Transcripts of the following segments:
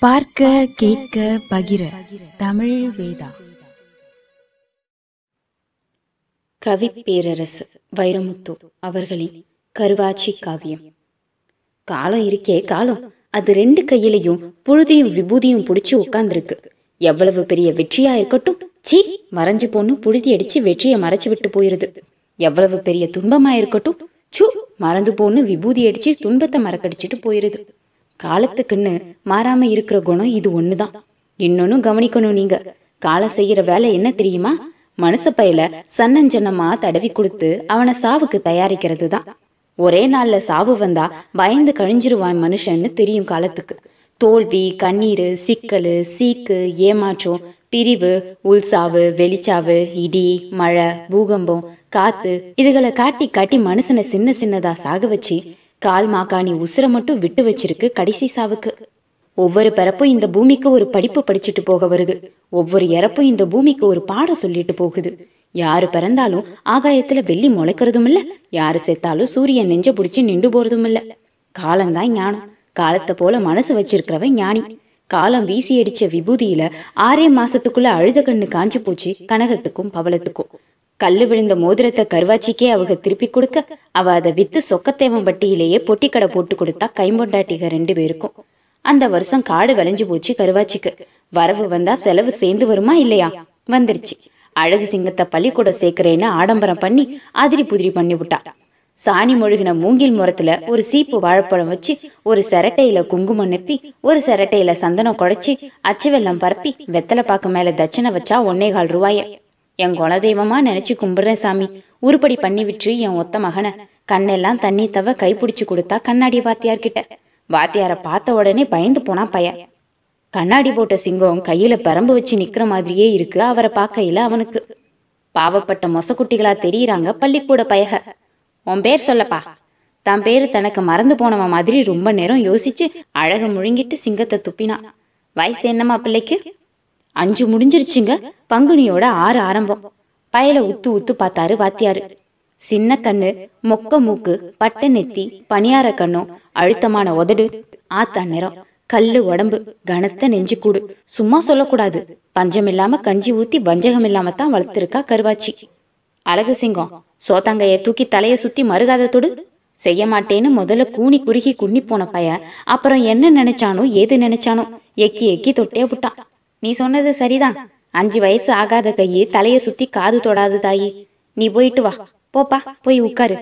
பார்க்க கேட்க பகிர. தமிழ் வேதா. கவி பேரரசு வைரமுத்து அவர்களின் கருவாச்சி காவியம். காலம் இருக்கே காலம். அது ரெண்டு கையிலையும் புழுதியும் விபூதியும் புடிச்சு உட்கார்ந்துருக்கு எவ்வளவு பெரிய வெற்றியா இருக்கட்டும் சீ மறைஞ்சு பொண்ணு புழுதி அடிச்சு வெற்றியை மறைச்சு விட்டு போயிருது. எவ்வளவு பெரிய துன்பமா இருக்கட்டும் சு மறந்து போன்னு விபூதி அடிச்சு துன்பத்தை மறக்கடிச்சிட்டு போயிருது. காலத்துக்குன்னு மாறாம இருக்கிற குணம் இது ஒண்ணுதான். இன்னொன்னு கவனிக்கணும் நீங்க. காலம் செய்யற வேலை என்ன தெரியுமா? மனுஷ பையில சன்னஞ்சன்னமா தடவி கொடுத்து அவனை சாவுக்கு தயாரிக்கிறது தான் ஒரே நாள்ல சாவு வந்தா பயந்து கழிஞ்சிருவான் மனுஷன்னு தெரியும் காலத்துக்கு. தோல்வி கண்ணீர் சிக்கல் சீக்கு ஏமாற்றம் பிரிவு உள்சாவு வெளிச்சாவு இடி மழை பூகம்பம் காத்து இதுகளை காட்டி காட்டி மனுஷனை சின்ன சின்னதா சாக வச்சு கால் மாக்காணி உசுரை மட்டும் விட்டு வச்சிருக்கு கடைசி சாவுக்கு. ஒவ்வொரு பிறப்பும் இந்த பூமிக்கு ஒரு படிப்பு படிச்சுட்டு போக வருது. ஒவ்வொரு இறப்பும் இந்த பூமிக்கு ஒரு பாடம் சொல்லிட்டு போகுது. யாரு பிறந்தாலும் ஆகாயத்துல வெள்ளி முளைக்கிறதும் இல்ல யாரு செத்தாலும் சூரியன் நெஞ்ச புடிச்சு நின்று போறதும் இல்ல காலம்தான் ஞானம். காலத்தை போல மனசு வச்சிருக்கிறவன் ஞானி. காலம் வீசி அடிச்ச விபூதியில ஆறே மாசத்துக்குள்ள அழுத கண்ணு காஞ்சு போச்சு கனகத்துக்கும் பவளத்துக்கும். கல்லு விழுந்த மோதிரத்தை கருவாச்சிக்கே அவங்க திருப்பி கொடுக்க அவ அதை வித்து சொக்கத்தேவன் பட்டியிலேயே பொட்டி கடை போட்டு கொடுத்தா கைம்பொண்டாட்டிக ரெண்டு பேருக்கும். அந்த வருஷம் காடு விளைஞ்சு போச்சு கருவாச்சிக்கு. வரவு வந்தா செலவு சேர்ந்து வருமா இல்லையா? வந்துருச்சு. அழகு சிங்கத்தை பள்ளிக்கூடம் சேர்க்கிறேன்னு ஆடம்பரம் பண்ணி அதிரி புதிரி பண்ணி விட்டா. சாணி மொழுகின மூங்கில் முரத்துல ஒரு சீப்பு வாழைப்பழம் வச்சு ஒரு செரட்டையில குங்குமம் நெப்பி ஒரு செரட்டையில சந்தனம் குடைச்சி அச்சு வெல்லம் பரப்பி வெத்தலை பாக்கு மேல தட்சணை வச்சா ஒன்னே கால் ரூபாய. என் குலதெய்வமா நினைச்சு கும்பிடுறேன் சாமி. உருப்படி பண்ணி விட்டு என் ஒத்த மகனை. கண்ணெல்லாம் தண்ணி தவ கைப்பிடிச்சு கொடுத்தா கண்ணாடி வாத்தியார்கிட்ட வாத்தியாரை பார்த்த உடனே பயந்து போனா பய. கண்ணாடி போட்ட சிங்கம் கையில பரம்பு வச்சு நிக்கிற மாதிரியே இருக்கு அவரை பார்க்கையில அவனுக்கு. பாவப்பட்ட மொசக்குட்டிகளா தெரியறாங்க பள்ளிக்கூட பயக. உன் பேர் சொல்லப்பா. தான் பேரு தனக்கு மறந்து போனவன் மாதிரி ரொம்ப நேரம் யோசிச்சு அழக முழுங்கிட்டு சிங்கத்தை துப்பினான் வயசு என்னம்மா பிள்ளைக்கு? அஞ்சு முடிஞ்சிருச்சுங்க. பங்குனியோட ஆறு ஆரம்பம். பயல உத்து உத்து பார்த்தாரு வாத்தியாரு. சின்ன கண்ணு மொக்க மூக்கு பட்டை நெத்தி பனியார கண்ணும் அழுத்தமான உதடு ஆத்தா நிறம் கல்லு உடம்பு கனத்த நெஞ்சு கூடு சும்மா சொல்லக்கூடாது. பஞ்சம் இல்லாம கஞ்சி ஊத்தி வஞ்சகம் இல்லாம தான் வளர்த்துருக்கா கருவாச்சி. அழகு சிங்கம் சோத்தாங்கைய தூக்கி தலைய சுத்தி மறுகாத தொடு. செய்ய மாட்டேன்னு முதல்ல கூனி குறுகி குன்னி போன பைய அப்புறம் என்ன நினைச்சானோ ஏது நினைச்சானோ எக்கி எக்கி தொட்டே விட்டான் நீ சொன்னது சரிதான். அஞ்சு வயசு ஆகாத கையே தலைய சுத்தி காது தொடாது தாயி. நீ போயிட்டு வா. போப்பா போய் உட்காரு.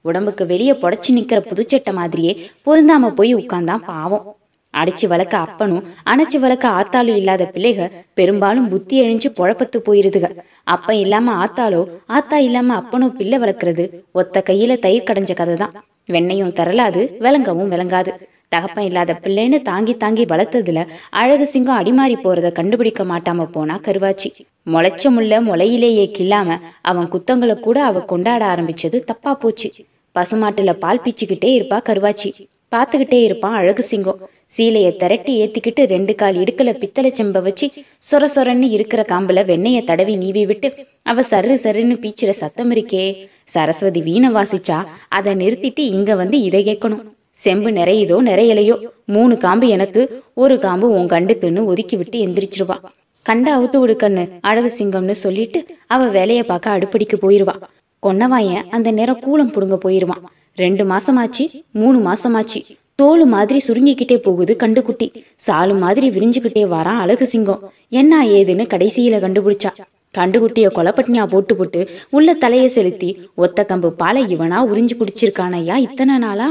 உடம்புக்கு வெளியே புடச்சி நிக்கிற புதுச்சட்டை மாதிரியே பொருந்தாம போய் உட்கார்ந்தான் பாவம். அடிச்சு வளர்க்க அப்பனும் அணைச்சு வளர்க்க ஆத்தாலும் இல்லாத பிள்ளைக பெரும்பாலும் புத்தி எழிஞ்சு பொழப்பத்து போயிருதுக. அப்பன் இல்லாம ஆத்தாலோ ஆத்தா இல்லாம அப்பனும் பிள்ளை வளர்க்கறது ஒத்த கையில தயிர் கடைஞ்ச கதை தான் வெண்ணையும் தரலாது விளங்கவும் விளங்காது. தகப்பன் இல்லாத பிள்ளைன்னு தாங்கி தாங்கி வளர்த்ததுல அழகு சிங்கம் அடிமாறி போறத கண்டுபிடிக்க மாட்டாம போனா கருவாச்சி. முளைச்ச முள்ள முளையிலேயே கில்லாம அவன் குத்தங்களை கூட அவ கொண்டாட ஆரம்பிச்சது தப்பா போச்சு. பசுமாட்டுல பால் பிச்சுக்கிட்டே இருப்பா கருவாச்சி. பார்த்துக்கிட்டே இருப்பான் அழகு சிங்கம். சீலைய திரட்டி ஏத்திக்கிட்டு ரெண்டு கால் இடுக்கல பித்தளை செம்ப வச்சு சொர சொரன்னு இருக்கிற காம்புல வெண்ணைய தடவி நீவி விட்டு அவ சரு சருன்னு பீச்சுற சத்தம் இருக்கே. சரஸ்வதி வீணை வாசிச்சா அதை நிறுத்திட்டு இங்க வந்து இதை கேட்கணும். செம்பு நிறையுதோ நிறையலையோ? மூணு காம்பு எனக்கு ஒரு காம்பு உன் கண்டுக்குன்னு ஒதுக்கி விட்டு எந்திரிச்சிருவா. கண்ட அவுத்து விடுக்கண்ணு அழகு சிங்கம்னு சொல்லிட்டு அவ வேலைய பார்க்க அடுப்படிக்கு போயிருவா. கொன்னவாயன் அந்த நேரம் கூலம் புடுங்க போயிருவான் ரெண்டு மாசமாச்சு மூணு மாசமாச்சு. தோல் மாதிரி சுருங்கிக்கிட்டே போகுது கண்டுக்குட்டி சாலு மாதிரி விரிஞ்சுக்கிட்டே வரான் அழகு சிங்கம். என்ன ஏதுன்னு கடைசியில கண்டுபிடிச்சா. கண்டுகுட்டிய கொலப்பட்டினியா போட்டு போட்டு உள்ள தலையை செலுத்தி ஒத்த கம்பு பாலை இவனா உறிஞ்சு குடிச்சிருக்கானையா இத்தனை நாளா?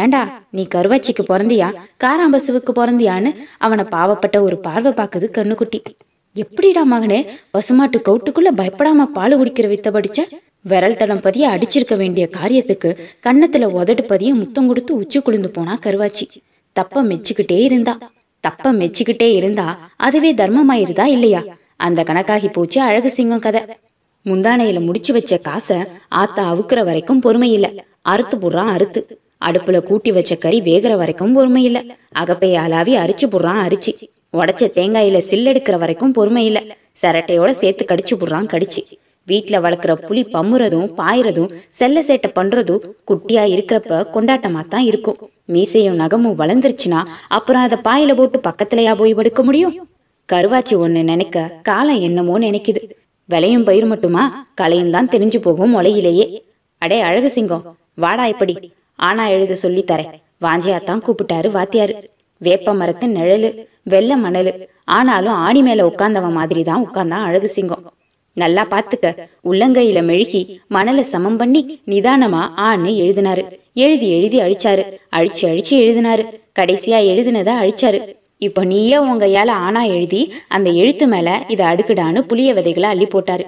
ஏண்டா நீ கருவாச்சிக்கு பிறந்தியா? காராம்பசுவுக்கு பிறந்தியான்னு அவனை பாவப்பட்ட ஒரு பார்வை பாக்குது கண்ணுக்குட்டி. எப்படிடா மகனே பசுமாட்டு கவுட்டுக்குள்ள பயப்படாம பால் குடிக்கிற வித்த படிச்ச? விரல் தடம் பதிய அடிச்சிருக்க வேண்டிய காரியத்துக்கு கன்னத்துல உதடு பதிய முத்தம் கொடுத்து உச்சி குளிந்து போனா கருவாச்சி. தப்ப மெச்சுக்கிட்டே இருந்தா. தப்ப மெச்சுக்கிட்டே இருந்தா அதுவே தர்மமாயிருதா இல்லையா? அந்த கணக்காகி போச்சு அழகு சிங்கம் கதை. முந்தானையில முடிச்சு வச்ச காசை ஆத்தா அவுக்குற வரைக்கும் பொறுமை இல்ல. அறுத்து போடுறான் அறுத்து. அடுப்புல கூட்டி வச்ச கறி வேகிற வரைக்கும் பொறுமை இல்ல அகப்பைய அலாவி அரிச்சு புடுறான் அரிச்சு. உடச்ச தேங்காயில சில்லெடுக்கிற வரைக்கும் பொறுமை இல்ல சரட்டையோட சேர்த்து கடிச்சு புடுறான் கடிச்சு. வீட்டில் வளர்க்குற புலி பம்முறதும் பாயறதும் செல்ல சேட்டை பண்றதும் குட்டியா இருக்கிறப்ப கொண்டாட்டமா தான் இருக்கும். மீசையும் நகமும் வளர்ந்துருச்சுன்னா அப்புறம் அதை பாயில போட்டு பக்கத்துலயா போய் படுக்க முடியும்? கருவாச்சி ஒண்ணு நினைக்க காலம் என்னமோ நினைக்குது. விளையும் பயிர் மட்டுமா? களையும் தான் தெரிஞ்சு போகும் முளையிலேயே. அடே அழகு சிங்கம் வாடா இப்படி. ஆனா எழுத சொல்லித்தரேன். வாஞ்சியாத்தான் கூப்பிட்டாரு வாத்தியாரு. வேப்ப மரத்து நிழலு வெள்ளை மணலு. ஆனாலும் ஆணி மேல உட்கார்ந்தவன் மாதிரி தான் உட்கார்ந்தான் அழகு சிங்கம். நல்லா பாத்துக்க. உள்ளங்கையில மெழுகி மணலை சமம் பண்ணி நிதானமா ஆன்னு எழுதினாரு. எழுதி எழுதி அழிச்சாரு. அழிச்சு அழிச்சு எழுதினாரு. கடைசியா எழுதினதை அழிச்சாரு. இப்போ நீயே உன் கையால ஆனா எழுதி அந்த எழுத்து மேல இதை அடுக்குடான்னு புளிய விதைகளை அள்ளி போட்டாரு.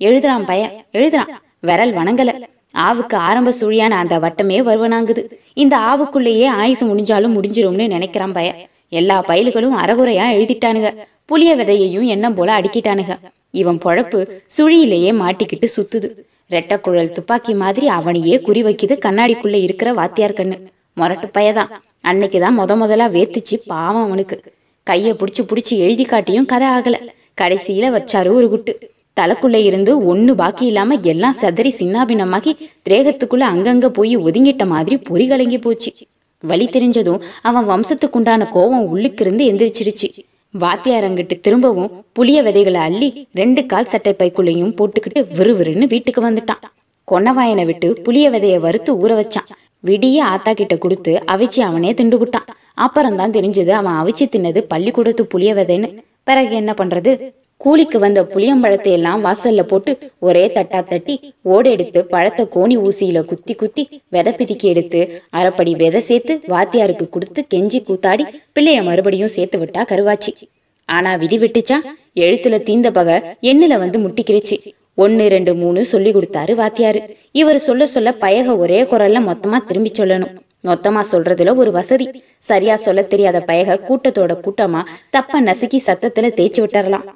எழுதுறான் பையன். எழுதுறான். விரல் வணங்கல. ஆவுக்கு ஆரம்ப சுழியான அந்த வட்டமே வருவனாங்குது. இந்த ஆவுக்குள்ளேயே ஆயுசு முடிஞ்சாலும் முடிஞ்சிரும்னு நினைக்கிறான் பய. எல்லா பயல்களும் அறகுறையா எழுதிட்டானுங்க. புளிய விதையையும் எண்ணம் போல அடுக்கிட்டானுங்க. இவன் பொழப்பு சுழியிலேயே மாட்டிக்கிட்டு சுத்துது. ரெட்டக்குழல் துப்பாக்கி மாதிரி அவனையே குறி வைக்குது கண்ணாடிக்குள்ள இருக்கிற வாத்தியார் கண்ணு. மொரட்டு பயதான். அன்னைக்குதான் முத முதலா வேத்துச்சு பாவம் அவனுக்கு. கைய புடிச்சு புடிச்சு எழுதி காட்டியும் கதை ஆகல. கடைசியில வச்சாரு ஒரு குட்டு. தலைக்குள்ளே இருந்து ஒன்று பாக்கி இல்லாமல் எல்லாம் சதறி சின்னாபின்னமாகி திரேகத்துக்குள்ள அங்கங்க போய் ஒதுங்கிட்ட மாதிரி பொறி கலங்கி போச்சு. வழி தெரிஞ்சதும் அவன் வம்சத்துக்குண்டான கோவம் உள்ளுக்கிருந்து எந்திரிச்சிருச்சு வாத்தியாரங்கிட்டு திரும்பவும் புளிய விதைகளை அள்ளி ரெண்டு கால் சட்டை பைக்குள்ளையும் போட்டுக்கிட்டு விறுவிறுன்னு வீட்டுக்கு வந்துட்டான். கொன்னவாயனை விட்டு புளிய விதைய வறுத்து ஊற வச்சான். விடிய ஆத்தா கிட்ட கொடுத்து அவிச்சு அவனே திண்டுபிட்டான் அப்புறம்தான் தெரிஞ்சது அவன் அவிச்சு தின்னது பள்ளிக்கூடத்து புளிய விதைன்னு. பிறகு என்ன பண்றது? கூலிக்கு வந்த புளியம்பழத்தை எல்லாம் வாசல்ல போட்டு ஒரே தட்டா தட்டி ஓடெடுத்து பழத்தை கோணி ஊசியில குத்தி குத்தி விதை பிதிக்கி எடுத்து அரைப்படி விதை சேர்த்து வாத்தியாருக்கு கொடுத்து கெஞ்சி கூத்தாடி பிள்ளைய மறுபடியும் சேர்த்து விட்டா கருவாச்சு. ஆனா விதி விட்டுச்சா? எழுத்துல தீந்த பகை எண்ணுல வந்து முட்டிக்கிருச்சு. ஒன்னு ரெண்டு மூணு சொல்லி கொடுத்தாரு வாத்தியாரு. இவர் சொல்ல சொல்ல பயக ஒரே குரல்ல மொத்தமா திரும்பி சொல்லணும். மொத்தமா சொல்றதுல ஒரு வசதி. சரியா சொல்ல தெரியாத பயக கூட்டத்தோட கூட்டமா தப்ப நசுக்கி சத்தத்துல தேய்ச்சி விட்டுறலாம்.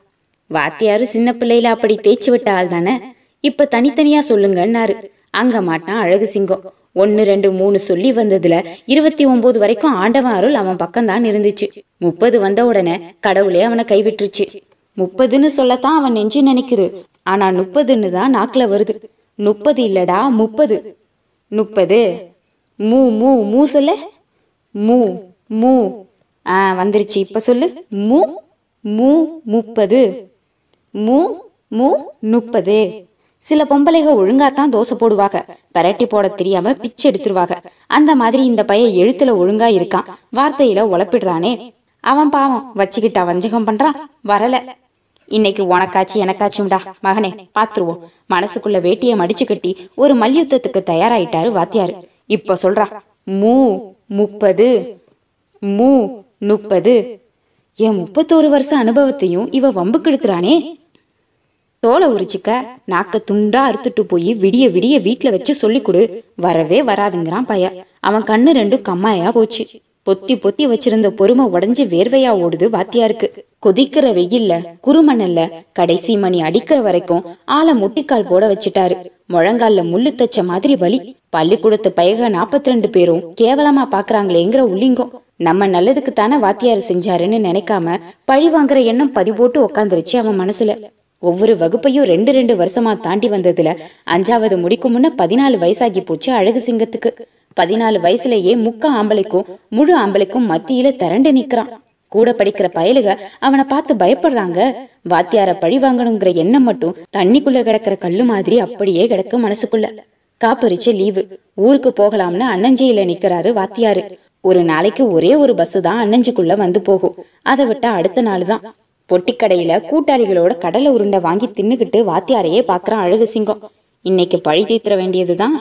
வாத்தியாரு சின்ன பிள்ளையில அப்படி தேய்ச்சி விட்ட ஆள் தானே? இப்ப தனித்தனியா சொல்லுங்கன்னாரு. அங்க மாட்டான் அழகு சிங்கம். ஒன்னு ரெண்டு மூணு சொல்லி வந்ததுல இருபத்தி ஒன்பது வரைக்கும் ஆண்டவன் அருள் அவன் பக்கம்தான் இருந்துச்சு. முப்பது வந்த உடனே கடவுளே அவனை கைவிட்டுருச்சு. முப்பதுன்னு சொல்லத்தான் அவன் நெஞ்சு நினைக்குது. ஆனா முப்பதுன்னு தான் நாக்குல வருது. முப்பது இல்லடா முப்பது. முப்பது. மூ மூ மூ சொல்ல? மூ மூ. ஆ வந்துருச்சு. இப்ப சொல்லு. மூ மூ முப்பது. மூ மூ முப்பது. சில பொம்பளைக ஒழுங்காத்தான் தோசை போடுவாங்க பரட்டி போட தெரியாம பிச்சு எடுத்துருவாங்க அந்த மாதிரி இந்த பையன் எழுத்துல ஒழுங்கா இருக்கான். வார்த்தையில உழப்பிடுறானே அவன் பாவம் வச்சுக்கிட்டா வஞ்சகம் பண்றான். வரல. இன்னைக்கு உனக்காச்சு எனக்காச்சும்டா. மகனே பாத்துருவோம். மனசுக்குள்ள வேட்டிய மடிச்சு கட்டி ஒரு மல்யுத்தத்துக்கு தயாராயிட்டாரு வாத்தியாரு. இப்ப சொல்றா மூ முப்பது மூ முப்பது. என் முப்பத்தோரு வருஷ அனுபவத்தையும் இவ வம்புக்கு எடுக்கிறானே. தோலை உரிச்சிக்க நாக்க துண்டா அறுத்துட்டு போய் விடிய விடிய வீட்டில் வச்சு சொல்லி கொடு. வரவே வராதுங்கிறான் பையன். அவன் கண்ணு ரெண்டும் கம்மாயா போச்சு. பொத்தி பொத்தி வச்சிருந்த பொறுமை உடஞ்சு வேர்வையா ஓடுது வாத்தியாருக்கு. கொதிக்கிற வெயில்ல குறுமணல்ல கடைசி மணி அடிக்கிற வரைக்கும் ஆளை முட்டிக்கால் போட வச்சுட்டாரு. முழங்கால்ல முள்ளு தச்ச மாதிரி வலி. பள்ளிக்கூடத்து பயக நாப்பத்தி ரெண்டு பேரும் கேவலமா பாக்குறாங்களேங்கிற உள்ளிங்கம். நம்ம நல்லதுக்கு தானே வாத்தியார் செஞ்சாருன்னு நினைக்காம பழி வாங்குற எண்ணம் பதிபோட்டு உக்காந்துருச்சு அவன் மனசுல. ஒவ்வொரு வகுப்பையும் ரெண்டு ரெண்டு வருஷமா தாண்டி வந்ததுல அஞ்சாவது முடிக்கும் முன்ன பதினாலு வயசாகி போச்சு அழகு சிங்கத்துக்கு. பதினாலு வயசுலயே முக்க ஆம்பளைக்கும் முழு ஆம்பளைக்கும் மத்தியில திரண்டு நிக்கிறான். கூட படிக்கிற பயலுக அவனை பார்த்து பயப்படுறாங்க. வாத்தியார பழி வாங்கணுங்கிற எண்ணம் மட்டும் தண்ணிக்குள்ள கிடக்கிற கல்லு மாதிரி அப்படியே கிடக்கு மனசுக்குள்ள. காப்பரிச்சு லீவு. ஊருக்கு போகலாம்னு அண்ணஞ்சியில நிக்கிறாரு வாத்தியாரு. ஒரு நாளைக்கு ஒரே ஒரு பஸ் தான் அண்ணஞ்சிக்குள்ள வந்து போகும். அதை விட்டா அடுத்த நாள் தான். பொட்டிக்கடையில கூட்டாளிகளோட கடலை உருண்டை வாங்கி தின்னுக்கிட்டு வாத்தியாரையே பாக்குறான் அழகு சிங்கம். இன்னைக்கு பழி தீர்த்திர வேண்டியதுதான்.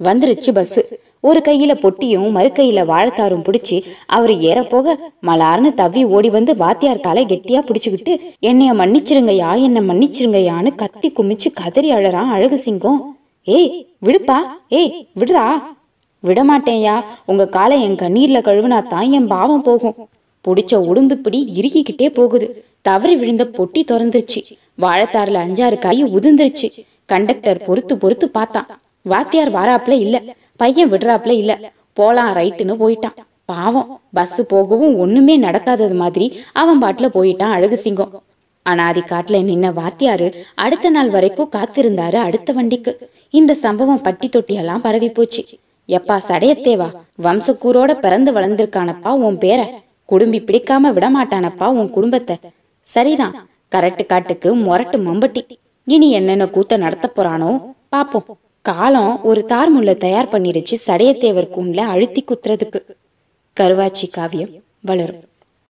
வந்துருச்சு பஸ் ஒரு கையில பொட்டியும் மறு கையில வாழைத்தாரும் பிடிச்சி அவர் ஏற போக மலார்னு தவ்வி ஓடி வந்து வாத்தியார் காலை கெட்டியா பிடிச்சுக்கிட்டு என்னைய மன்னிச்சிருங்கயா என்ன மன்னிச்சிருங்கயான்னு கத்தி குமிச்சு கதறி அழறான் அழகு சிங்கம். ஏய் விடுப்பா ஏய் விடுறா. விடமாட்டேன்யா உங்க காலை என் கண்ணீர்ல கழுவுனா தான் என் பாவம் போகும். புடிச்ச உடும்பு பிடி இறுகிக்கிட்டே போகுது. தவறி விழுந்த பொட்டி திறந்துருச்சு. வாழைத்தாறுல அஞ்சாறு காய் உதிர்ந்துருச்சு. கண்டக்டர் பொறுத்து பொறுத்து பார்த்தான். வாத்தியார் வாராப்ல இல்ல. பையன் விடுறாப்ல இல்ல. போலாம் ரைட்டுன்னு போயிட்டான். பாவம் பஸ் போகவும் ஒண்ணுமே நடக்காதது மாதிரி அவன் பாட்டுல போயிட்டான் அழகு சிங்கம். அனாதி காட்டுல நின்ன வாத்தியாரு அடுத்த நாள் வரைக்கும் காத்திருந்தாரு அடுத்த வண்டிக்கு. இந்த சம்பவம் பட்டி தொட்டியெல்லாம் பரவி போச்சு. எப்பா சடையத்தேவா? வம்சக்கூரோட பிறந்து வளர்ந்திருக்கானப்பா உன் பேர? குடும்பி பிடிக்காம விடமாட்டானப்பா உன் குடும்பத்தை? சரிதான் கரட்டு காட்டுக்கு மொரட்டு மம்பட்டி. இனி என்னென்ன கூத்த நடத்த போறானோ பாப்போம். காலம் ஒரு தார் முல்லை தயார் பண்ணிருச்சு சடையத்தேவர் கூண்டில் அழுத்தி குத்துறதுக்கு. கருவாச்சி காவியம் வளரும்.